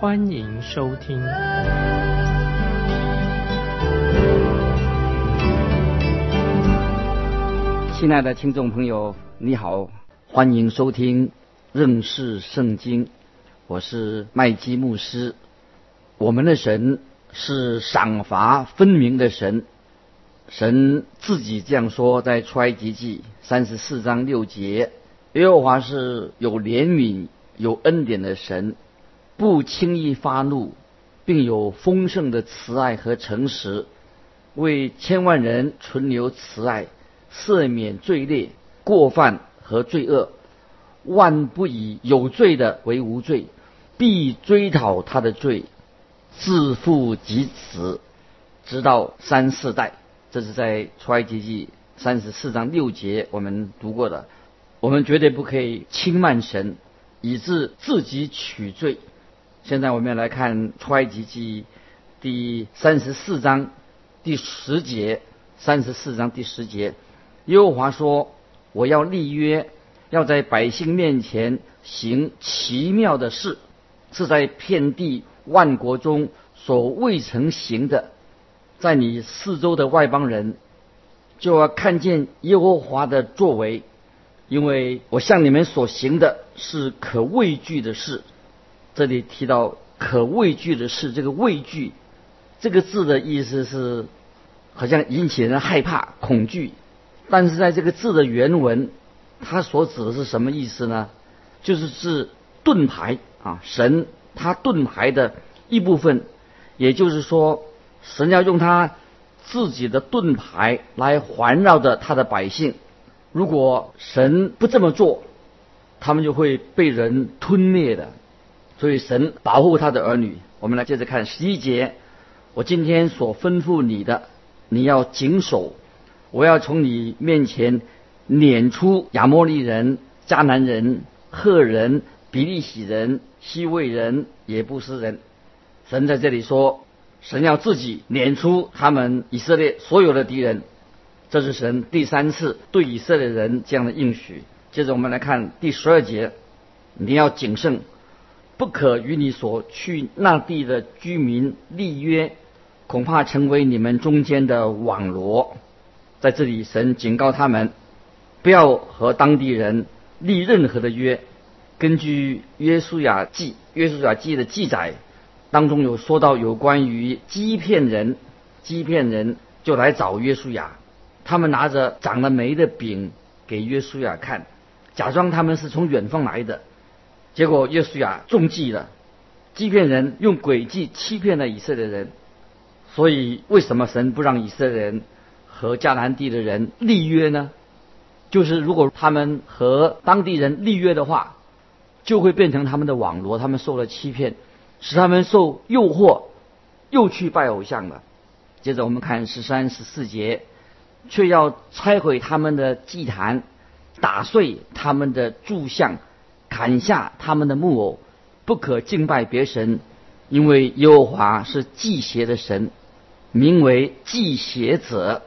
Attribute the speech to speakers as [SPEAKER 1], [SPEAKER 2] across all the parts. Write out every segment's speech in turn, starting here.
[SPEAKER 1] 欢迎收听。
[SPEAKER 2] 亲爱的听众朋友，你好，欢迎收听认识圣经，我是麦基牧师。我们的神是赏罚分明的神。神自己这样说，在出埃及记三十四章六节，耶和华是有怜悯、有恩典的神，不轻易发怒，并有丰盛的慈爱和诚实，为千万人存留慈爱，赦免罪孽、过犯和罪恶，万不以有罪的为无罪，必追讨他的罪，自父及子，直到三四代。这是在出埃及记三十四章六节我们读过的。我们绝对不可以轻慢神，以致自己取罪。现在我们来看出埃及记第三十四章第十节，三十四章第十节，耶和华说：“我要立约，要在百姓面前行奇妙的事，是在遍地万国中所未曾行的。”在你四周的外邦人，就要看见耶和华的作为，因为我向你们所行的是可畏惧的事。这里提到可畏惧的事，这个畏惧这个字的意思是，好像引起人害怕、恐惧。但是在这个字的原文，它所指的是什么意思呢？就是是盾牌啊，神他盾牌的一部分，也就是说。神要用他自己的盾牌来环绕着他的百姓。如果神不这么做，他们就会被人吞灭的。所以神保护他的儿女。我们来接着看十一节：我今天所吩咐你的，你要谨守。我要从你面前撵出亚摩利人、迦南人、赫人、比利洗人、西魏人、也不斯人。神在这里说。神要自己撵出他们以色列所有的敌人，这是神第三次对以色列人这样的应许。接着我们来看第十二节：你要谨慎，不可与你所去那地的居民立约，恐怕成为你们中间的网罗。在这里，神警告他们，不要和当地人立任何的约。根据约书亚记，约书亚记的记载。当中有说到有关于欺骗人，欺骗人就来找约书亚，他们拿着长了霉的饼给约书亚看，假装他们是从远方来的，结果约书亚中计了，欺骗人用诡计欺骗了以色列人，所以为什么神不让以色列人和迦南地的人立约呢？就是如果他们和当地人立约的话，就会变成他们的网罗，他们受了欺骗。使他们受诱惑，又去拜偶像了。接着我们看十三、十四节，却要拆毁他们的祭坛，打碎他们的柱像，砍下他们的木偶，不可敬拜别神，因为耶和华是祭邪的神，名为祭邪者。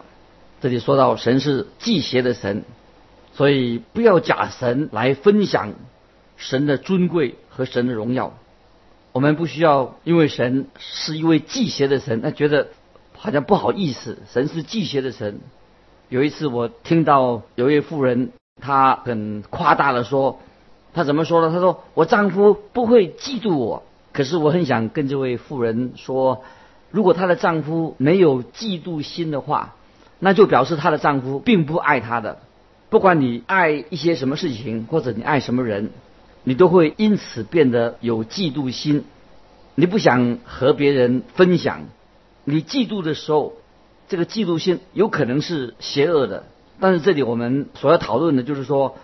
[SPEAKER 2] 这里说到神是祭邪的神，所以不要假神来分享神的尊贵和神的荣耀。我们不需要，因为神是一位祭邪的神，那觉得好像不好意思。神是祭邪的神。有一次我听到有一位妇人，她很夸大的说，她怎么说呢？她说我丈夫不会嫉妒我。可是我很想跟这位妇人说，如果她的丈夫没有嫉妒心的话，那就表示她的丈夫并不爱她的。不管你爱一些什么事情，或者你爱什么人。你都会因此变得有嫉妒心，你不想和别人分享，你嫉妒的时候，这个嫉妒心有可能是邪恶的。但是这里我们所要讨论的就是说，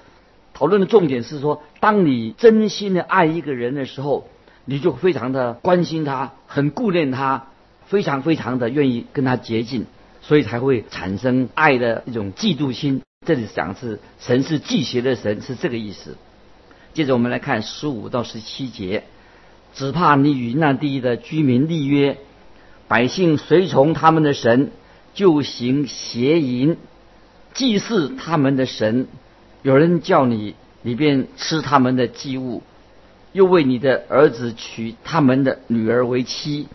[SPEAKER 2] 讨论的重点是说，当你真心的爱一个人的时候，你就非常的关心他，很顾念他，非常非常的愿意跟他接近，所以才会产生爱的一种嫉妒心。这里讲是神是忌邪的神，是这个意思。接着我们来看十五到十七节，只怕你与那地的居民立约，百姓随从他们的神，就行邪淫，祭祀他们的神。有人叫你，你便吃他们的祭物，又为你的儿子娶他们的女儿为妻，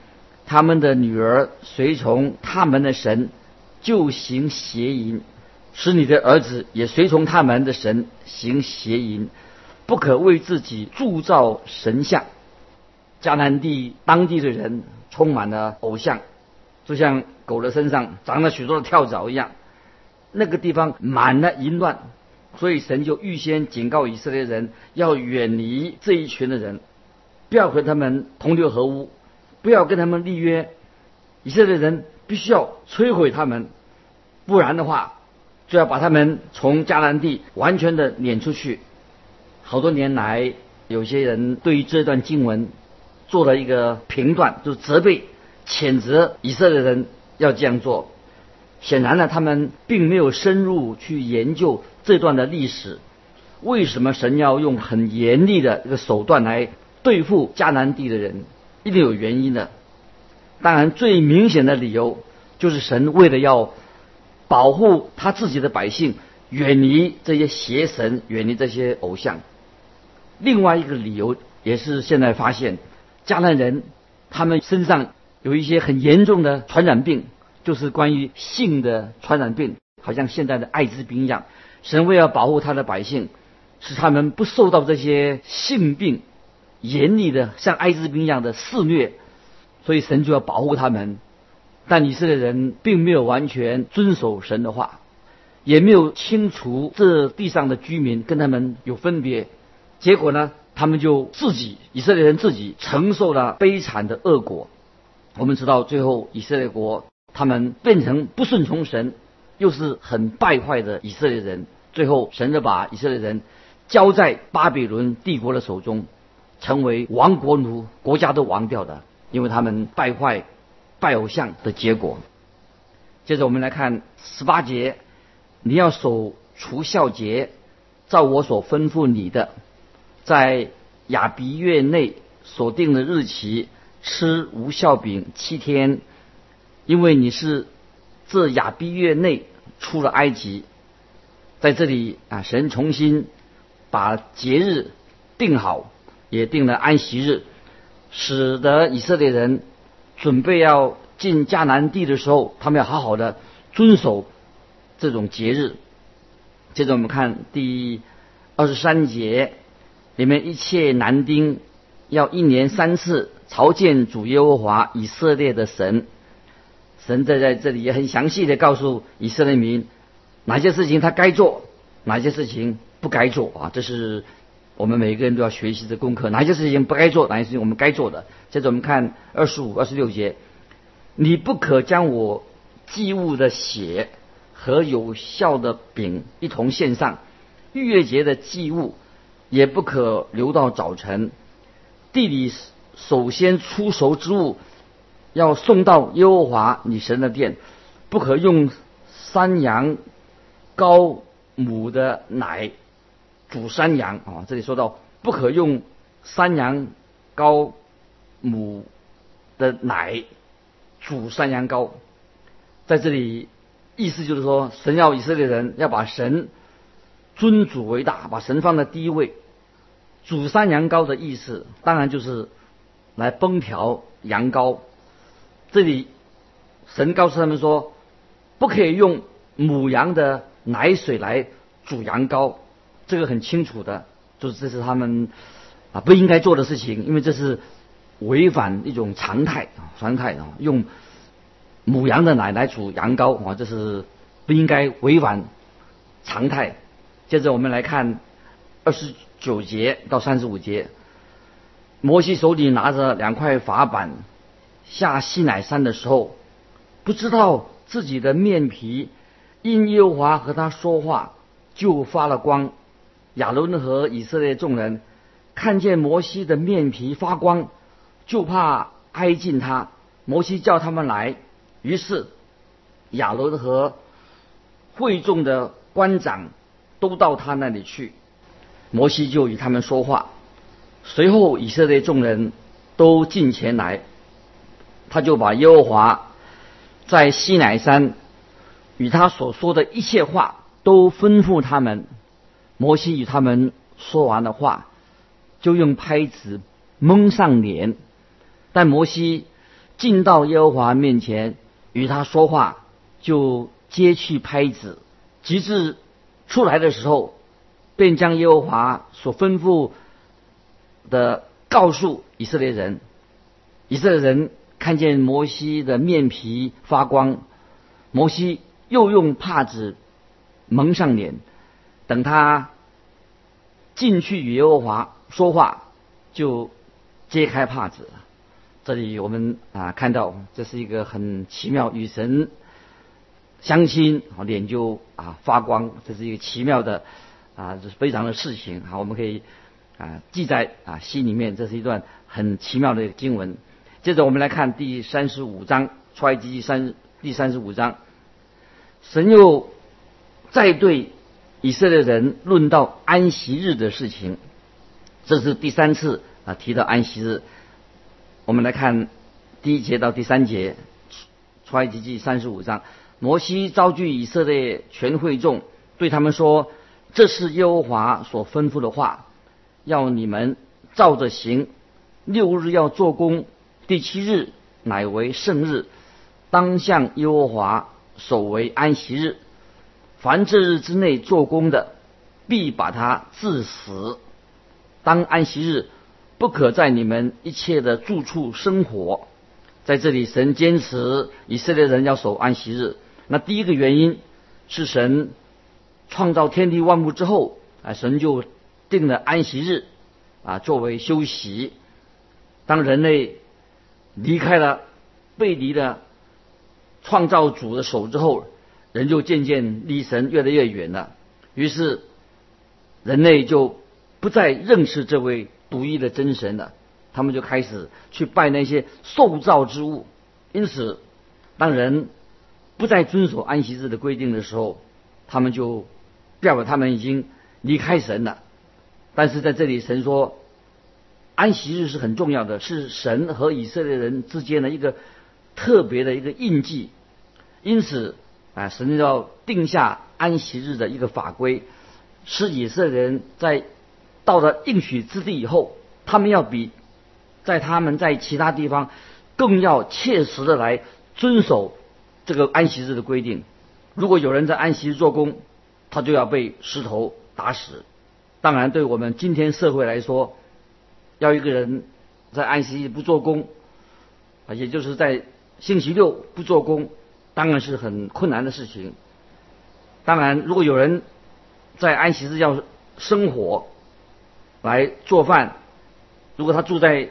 [SPEAKER 2] 他们的女儿随从他们的神，就行邪淫。使你的儿子也随从他们的神行邪淫，不可为自己铸造神像。迦南地当地的人充满了偶像，就像狗的身上长了许多的跳蚤一样。那个地方满了淫乱，所以神就预先警告以色列人要远离这一群的人，不要和他们同流合污，不要跟他们立约。以色列人必须要摧毁他们，不然的话。就要把他们从迦南地完全的撵出去。好多年来，有些人对于这段经文做了一个评断，就责备、谴责以色列人要这样做。显然呢，他们并没有深入去研究这段的历史。为什么神要用很严厉的一个手段来对付迦南地的人？一定有原因的。当然，最明显的理由就是神为了要。保护他自己的百姓，远离这些邪神，远离这些偶像。另外一个理由也是现在发现，迦南人他们身上有一些很严重的传染病，就是关于性的传染病，好像现在的艾滋病一样。神为了保护他的百姓，使他们不受到这些性病严厉的像艾滋病一样的肆虐，所以神就要保护他们。但以色列人并没有完全遵守神的话，也没有清除这地上的居民跟他们有分别，结果呢，他们就自己以色列人自己承受了悲惨的恶果。我们知道，最后以色列国他们变成不顺从神，又是很败坏的以色列人。最后，神就把以色列人交在巴比伦帝国的手中，成为亡国奴，国家都亡掉的，因为他们败坏。拜偶像的结果。接着我们来看十八节，你要守除孝节，照我所吩咐你的，在亚比月内所定的日期吃无孝饼七天，因为你是自亚比月内出了埃及。在这里啊，神重新把节日定好，也定了安息日，使得以色列人。准备要进迦南地的时候，他们要好好的遵守这种节日。接着我们看第二十三节里面，一切男丁要一年三次朝见主耶和华以色列的神。神在在这里也很详细的告诉以色列民哪些事情他该做，哪些事情不该做啊。这是我们每个人都要学习的功课。哪些事情不该做，哪些事情我们该做的。接着我们看二十五、二十六节，你不可将我祭物的血和有效的饼一同献上，逾越节的祭物也不可留到早晨。地里首先出熟之物要送到耶和华你神的殿，不可用山羊羔母的奶煮山羊啊！这里说到不可用山羊羔。母的奶煮山羊羔，在这里意思就是说，神要以色列人要把神尊主为大，把神放在第一位。煮山羊羔的意思，当然就是来烹调羊羔。这里神告诉他们说，不可以用母羊的奶水来煮羊羔，这个很清楚的，就是这是他们啊不应该做的事情，因为这是。违反一种常态啊，常态啊，用母羊的奶来煮羊羔啊，这是不应该违反常态。接着我们来看二十九节到三十五节，摩西手里拿着两块法板下西乃山的时候，不知道自己的面皮因耶和华和他说话就发了光。亚伦和以色列众人看见摩西的面皮发光。就怕挨近他。摩西叫他们来，于是亚伦和会众的官长都到他那里去。摩西就与他们说话。随后以色列众人都进前来，他就把耶和华在西乃山与他所说的一切话都吩咐他们。摩西与他们说完的话，就用拍子蒙上脸。但摩西。进到耶和华面前与他说话，就揭去拍子，及至出来的时候，便将耶和华所吩咐的告诉以色列人。以色列人看见摩西的面皮发光，摩西又用帕子蒙上脸，等他进去与耶和华说话，就揭开帕子。这里我们啊看到这是一个很奇妙与神相亲啊脸就啊发光，这是一个奇妙的啊这是非常的事情好，我们可以啊记在啊心里面，这是一段很奇妙的经文。接着我们来看第三十五章出埃及记三第三十五章，神又再对以色列人论到安息日的事情，这是第三次啊提到安息日。我们来看第一节到第三节，出埃及记三十五章。摩西召聚以色列全会众，对他们说：“这是耶和华所吩咐的话，要你们照着行。六日要做工，第七日乃为圣日，当向耶和华守为安息日。凡这日之内做工的，必把他治死。当安息日。”不可在你们一切的住处生活，在这里，神坚持以色列人要守安息日。那第一个原因是神创造天地万物之后，啊，神就定了安息日，啊，作为休息。当人类离开了、背离了创造主的手之后，人就渐渐离神越来越远了。于是，人类就不再认识这位。独一的真神了，他们就开始去拜那些受造之物。因此，当人不再遵守安息日的规定的时候，他们就代表他们已经离开神了。但是在这里，神说安息日是很重要的，是神和以色列人之间的一个特别的一个印记。因此，啊，神要定下安息日的一个法规，使以色列人在。到了应许之地以后，他们要比在他们在其他地方更要切实的来遵守这个安息日的规定。如果有人在安息日做工，他就要被石头打死。当然，对我们今天社会来说，要一个人在安息日不做工，啊，也就是在星期六不做工，当然是很困难的事情。当然，如果有人在安息日要生火，来做饭，如果他住在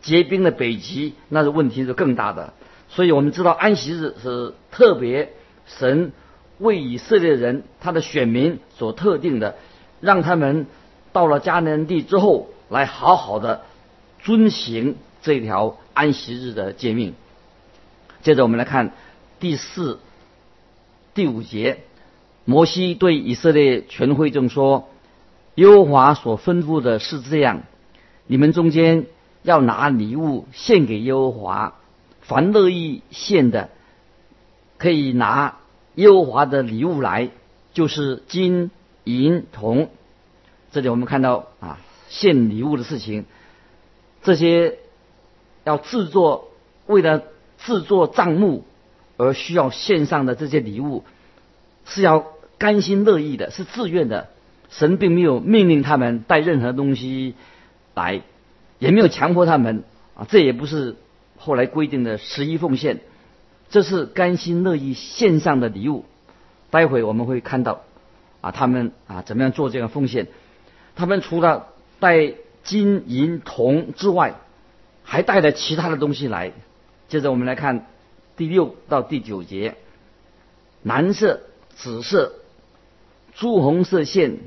[SPEAKER 2] 结冰的北极，那是问题是更大的。所以我们知道安息日是特别神为以色列人他的选民所特定的，让他们到了迦南地之后，来好好的遵行这条安息日的诫命。接着我们来看第四、第五节，摩西对以色列全会众说。耶和华所吩咐的是这样：你们中间要拿礼物献给耶和华，凡乐意献的，可以拿耶和华的礼物来，就是金银铜。这里我们看到啊，献礼物的事情，这些要制作为了制作账目而需要献上的这些礼物，是要甘心乐意的，是自愿的。神并没有命令他们带任何东西来，也没有强迫他们啊，这也不是后来规定的十一奉献，这是甘心乐意献上的礼物。待会我们会看到啊，他们啊怎么样做这个奉献？他们除了带金银铜之外，还带了其他的东西来。接着我们来看第六到第九节：蓝色、紫色、朱红色线。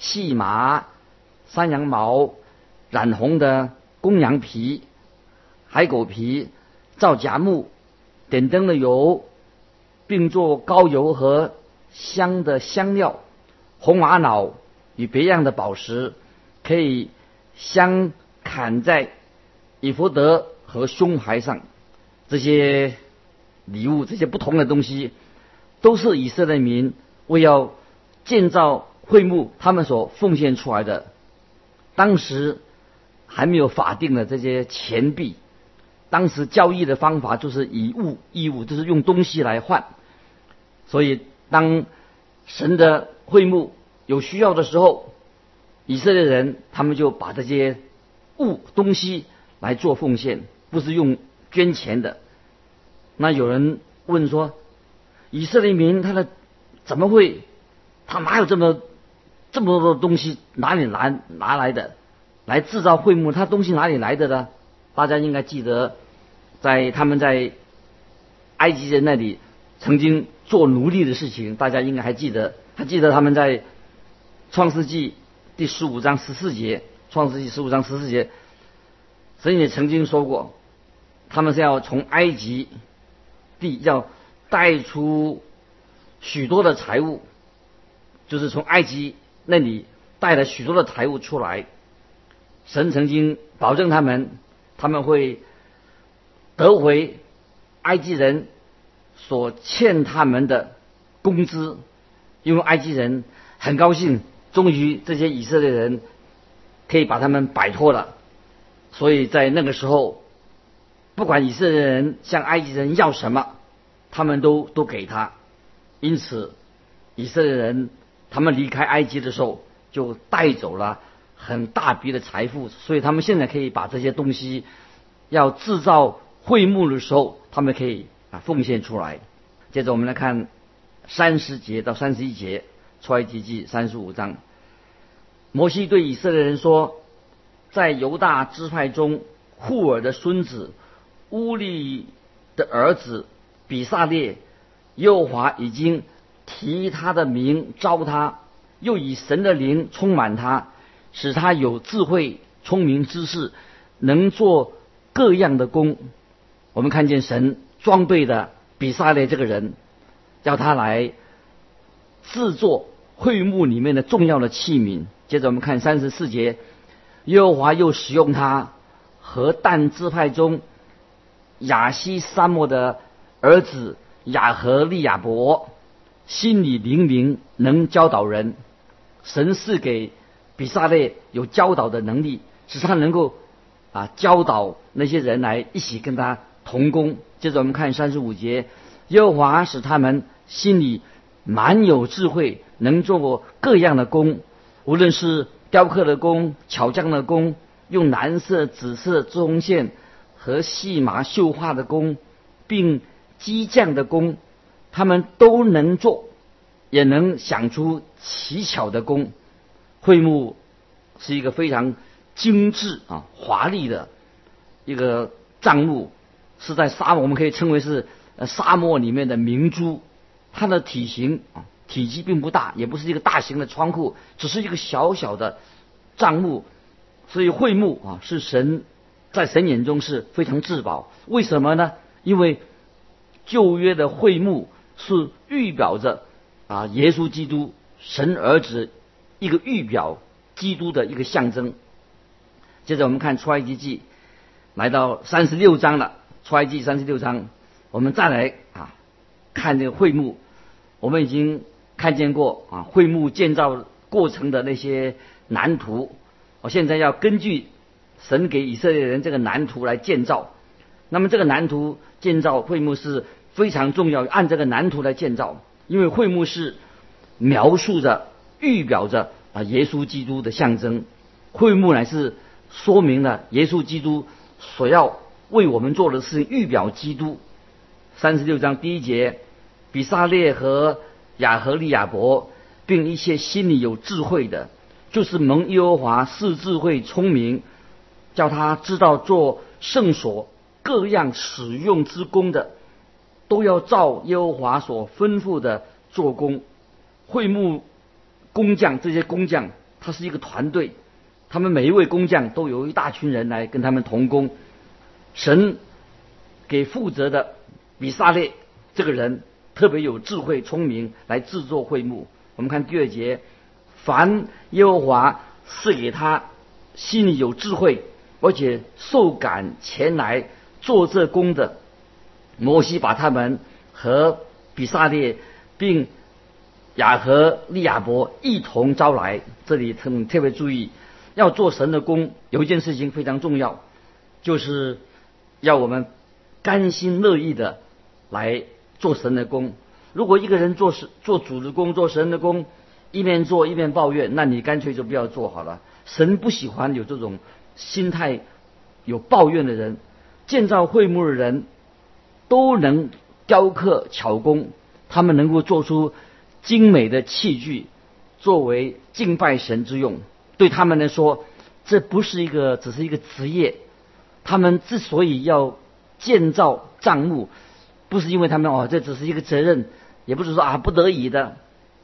[SPEAKER 2] 细麻、山羊毛、染红的公羊皮海狗皮、皂荚木、点灯的油，并做膏油和香的香料、红玛瑙与别样的宝石，可以镶砍在以弗德和胸牌上。这些礼物，这些不同的东西，都是以色列民为要建造会幕，他们所奉献出来的。当时还没有法定的这些钱币，当时交易的方法就是以物易物，就是用东西来换。所以，当神的会幕有需要的时候，以色列人他们就把这些物东西来做奉献，不是用。捐钱的，那有人问说：以色列民他的怎么会？他哪有这么这么多东西？哪里拿拿来的？来制造会幕，他东西哪里来的呢？大家应该记得，在他们在埃及人那里曾经做奴隶的事情，大家应该还记得。还记得他们在创世纪第十五章十四节，创世纪十五章十四节，神也曾经说过。他们是要从埃及地要带出许多的财物，就是从埃及那里带了许多的财物出来。神曾经保证他们，他们会得回埃及人所欠他们的工资，因为埃及人很高兴，终于这些以色列人可以把他们摆脱了，所以在那个时候。不管以色列人向埃及人要什么，他们都都给他。因此，以色列人他们离开埃及的时候，就带走了很大笔的财富。所以他们现在可以把这些东西，要制造会幕的时候，他们可以啊奉献出来。接着我们来看三十节到三十一节，出埃及记三十五章。摩西对以色列人说：“在犹大支派中，户尔的孙子。”乌利的儿子比萨列，耶和华已经提他的名招他，又以神的灵充满他，使他有智慧、聪明、知识，能做各样的工。我们看见神装备的比萨列这个人，叫他来制作会幕里面的重要的器皿。接着我们看三十四节，耶和华又使用他和但支派中。亚西沙漠的儿子亚和利亚伯，心里灵敏，能教导人。神赐给比萨列有教导的能力，使他能够啊教导那些人来一起跟他同工。接着我们看三十五节，耶和华使他们心里满有智慧，能做过各样的工，无论是雕刻的工、巧匠的工，用蓝色、紫色织红线。和细麻绣花的工，并机匠的工，他们都能做，也能想出奇巧的工。桧木是一个非常精致啊华丽的一个帐幕，是在沙漠，我们可以称为是沙漠里面的明珠。它的体型啊体积并不大，也不是一个大型的仓库，只是一个小小的帐幕。所以会幕啊是神。在神眼中是非常至宝，为什么呢？因为旧约的会幕是预表着啊，耶稣基督神儿子一个预表，基督的一个象征。接着我们看出埃及记，来到三十六章了。出埃及三十六章，我们再来啊看这个会幕。我们已经看见过啊会幕建造过程的那些蓝图，我现在要根据。神给以色列人这个蓝图来建造，那么这个蓝图建造会幕是非常重要，按这个蓝图来建造，因为会幕是描述着、预表着啊耶稣基督的象征，会幕乃是说明了耶稣基督所要为我们做的事，预表基督。三十六章第一节，比萨列和亚和利亚伯，并一些心里有智慧的，就是蒙耶和华是智慧聪明。叫他知道做圣所各样使用之功的，都要照耶和华所吩咐的做工。会幕工匠这些工匠，他是一个团队，他们每一位工匠都有一大群人来跟他们同工。神给负责的比萨列这个人特别有智慧聪明来制作会幕。我们看第二节，凡耶和华赐给他心里有智慧，而且受感前来做这工的，摩西把他们和比萨列并雅和利亚伯一同招来。这里特特别注意，要做神的工，有一件事情非常重要，就是要我们甘心乐意的来做神的工。如果一个人做神做主的工，做神的工，一面做一面抱怨，那你干脆就不要做好了。神不喜欢有这种心态有抱怨的人。建造会幕的人都能雕刻巧工，他们能够做出精美的器具，作为敬拜神之用。对他们来说，这不是一个只是一个职业。他们之所以要建造帐幕，不是因为他们哦，这只是一个责任。也不是说啊不得已的，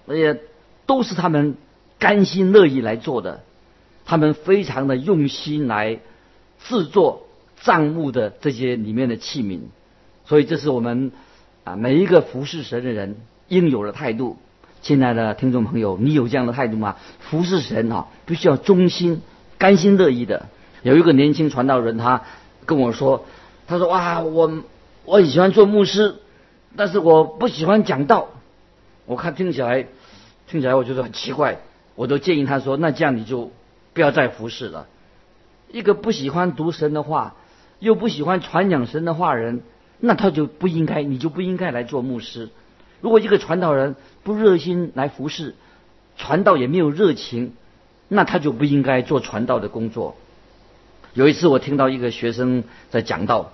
[SPEAKER 2] 而且都是他们甘心乐意来做的，他们非常的用心来制作账目的这些里面的器皿，所以这是我们啊每一个服侍神的人应有的态度。亲爱的听众朋友，你有这样的态度吗？服侍神啊，必须要忠心、甘心乐意的。有一个年轻传道人，他跟我说，他说哇，我我很喜欢做牧师。但是我不喜欢讲道，我看听起来，听起来我觉得很奇怪。我都建议他说：“那这样你就不要再服侍了。一个不喜欢读神的话，又不喜欢传讲神的话人，那他就不应该，你就不应该来做牧师。如果一个传道人不热心来服侍，传道也没有热情，那他就不应该做传道的工作。有一次我听到一个学生在讲道，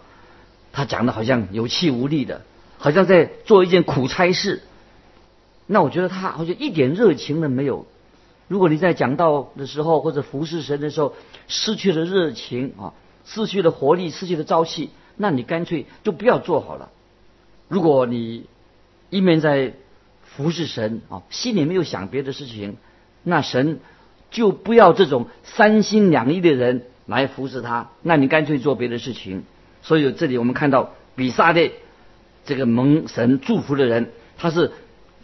[SPEAKER 2] 他讲的好像有气无力的。好像在做一件苦差事，那我觉得他好像一点热情都没有。如果你在讲道的时候或者服侍神的时候失去了热情啊，失去了活力，失去了朝气，那你干脆就不要做好了。如果你一面在服侍神啊，心里没有想别的事情，那神就不要这种三心两意的人来服侍他。那你干脆做别的事情。所以这里我们看到比萨列。这个蒙神祝福的人，他是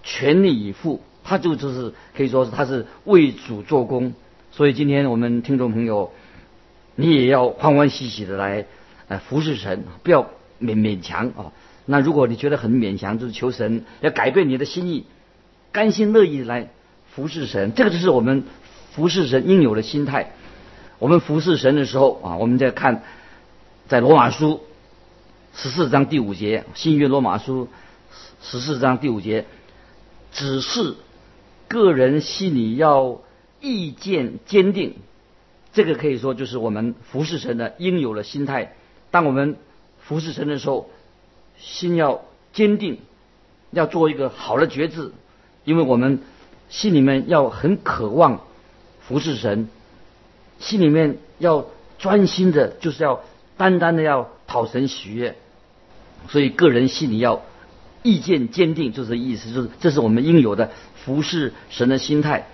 [SPEAKER 2] 全力以赴，他就就是可以说是他是为主做工。所以今天我们听众朋友，你也要欢欢喜喜的来呃服侍神，不要勉勉强啊。那如果你觉得很勉强，就是求神要改变你的心意，甘心乐意来服侍神，这个就是我们服侍神应有的心态。我们服侍神的时候啊，我们在看在罗马书。十四章第五节，新约罗马书十十四章第五节，只是个人心里要意见坚定，这个可以说就是我们服侍神的应有的心态。当我们服侍神的时候，心要坚定，要做一个好的决志，因为我们心里面要很渴望服侍神，心里面要专心的，就是要单单的要讨神喜悦。所以，个人心里要意见坚定，就是意思，就是这是我们应有的服侍神的心态。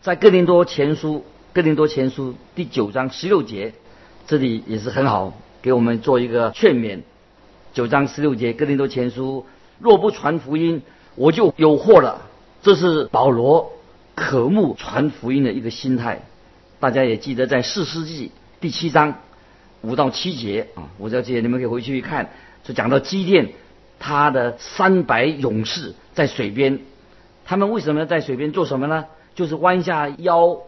[SPEAKER 2] 在哥林多前书，哥林多前书第九章十六节，这里也是很好，给我们做一个劝勉。九章十六节，哥林多前书，若不传福音，我就有祸了。这是保罗渴慕传福音的一个心态。大家也记得，在四世纪第七章五到七节啊，五到七节，你们可以回去一看。就讲到基甸，他的三百勇士在水边，他们为什么在水边做什么呢？就是弯下腰，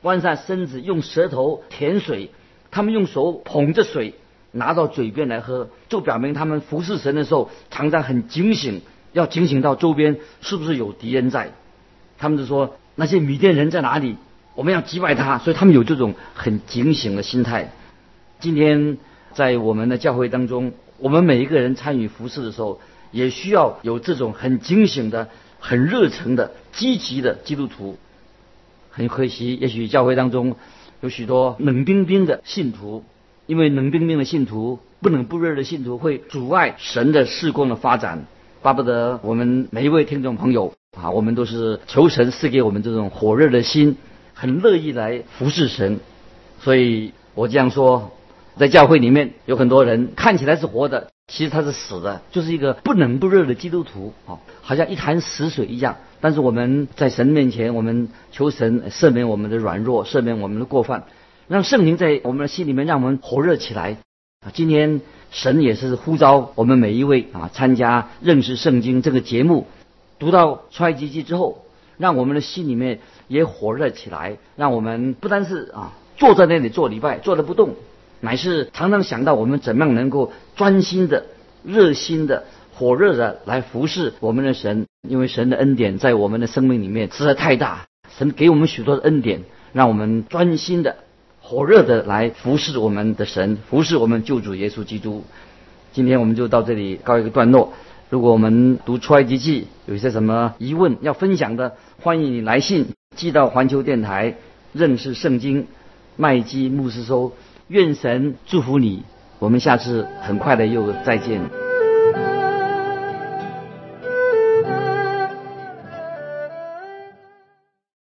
[SPEAKER 2] 弯下身子，用舌头舔水。他们用手捧着水，拿到嘴边来喝，就表明他们服侍神的时候，常常很警醒，要警醒到周边是不是有敌人在。他们就说那些米甸人在哪里？我们要击败他，所以他们有这种很警醒的心态。今天在我们的教会当中。我们每一个人参与服侍的时候，也需要有这种很警醒的、很热诚的、积极的基督徒。很可惜，也许教会当中有许多冷冰冰的信徒，因为冷冰冰的信徒、不冷不热的信徒会阻碍神的事工的发展。巴不得我们每一位听众朋友啊，我们都是求神赐给我们这种火热的心，很乐意来服侍神。所以我这样说。在教会里面有很多人看起来是活的，其实他是死的，就是一个不冷不热的基督徒啊，好像一潭死水一样。但是我们在神面前，我们求神赦免我们的软弱，赦免我们的过犯，让圣灵在我们的心里面让我们火热起来啊！今天神也是呼召我们每一位啊参加认识圣经这个节目，读到出埃及记之后，让我们的心里面也火热起来，让我们不单是啊坐在那里做礼拜，坐着不动，乃是常常想到我们怎么样能够专心的、热心的。火热的来服侍我们的神，因为神的恩典在我们的生命里面实在太大。神给我们许多的恩典，让我们专心的、火热的来服侍我们的神，服侍我们救主耶稣基督。今天我们就到这里告一个段落。如果我们读出埃及记有一些什么疑问要分享的，欢迎你来信寄到环球电台认识圣经麦基牧师收。愿神祝福你，我们下次很快的又再见。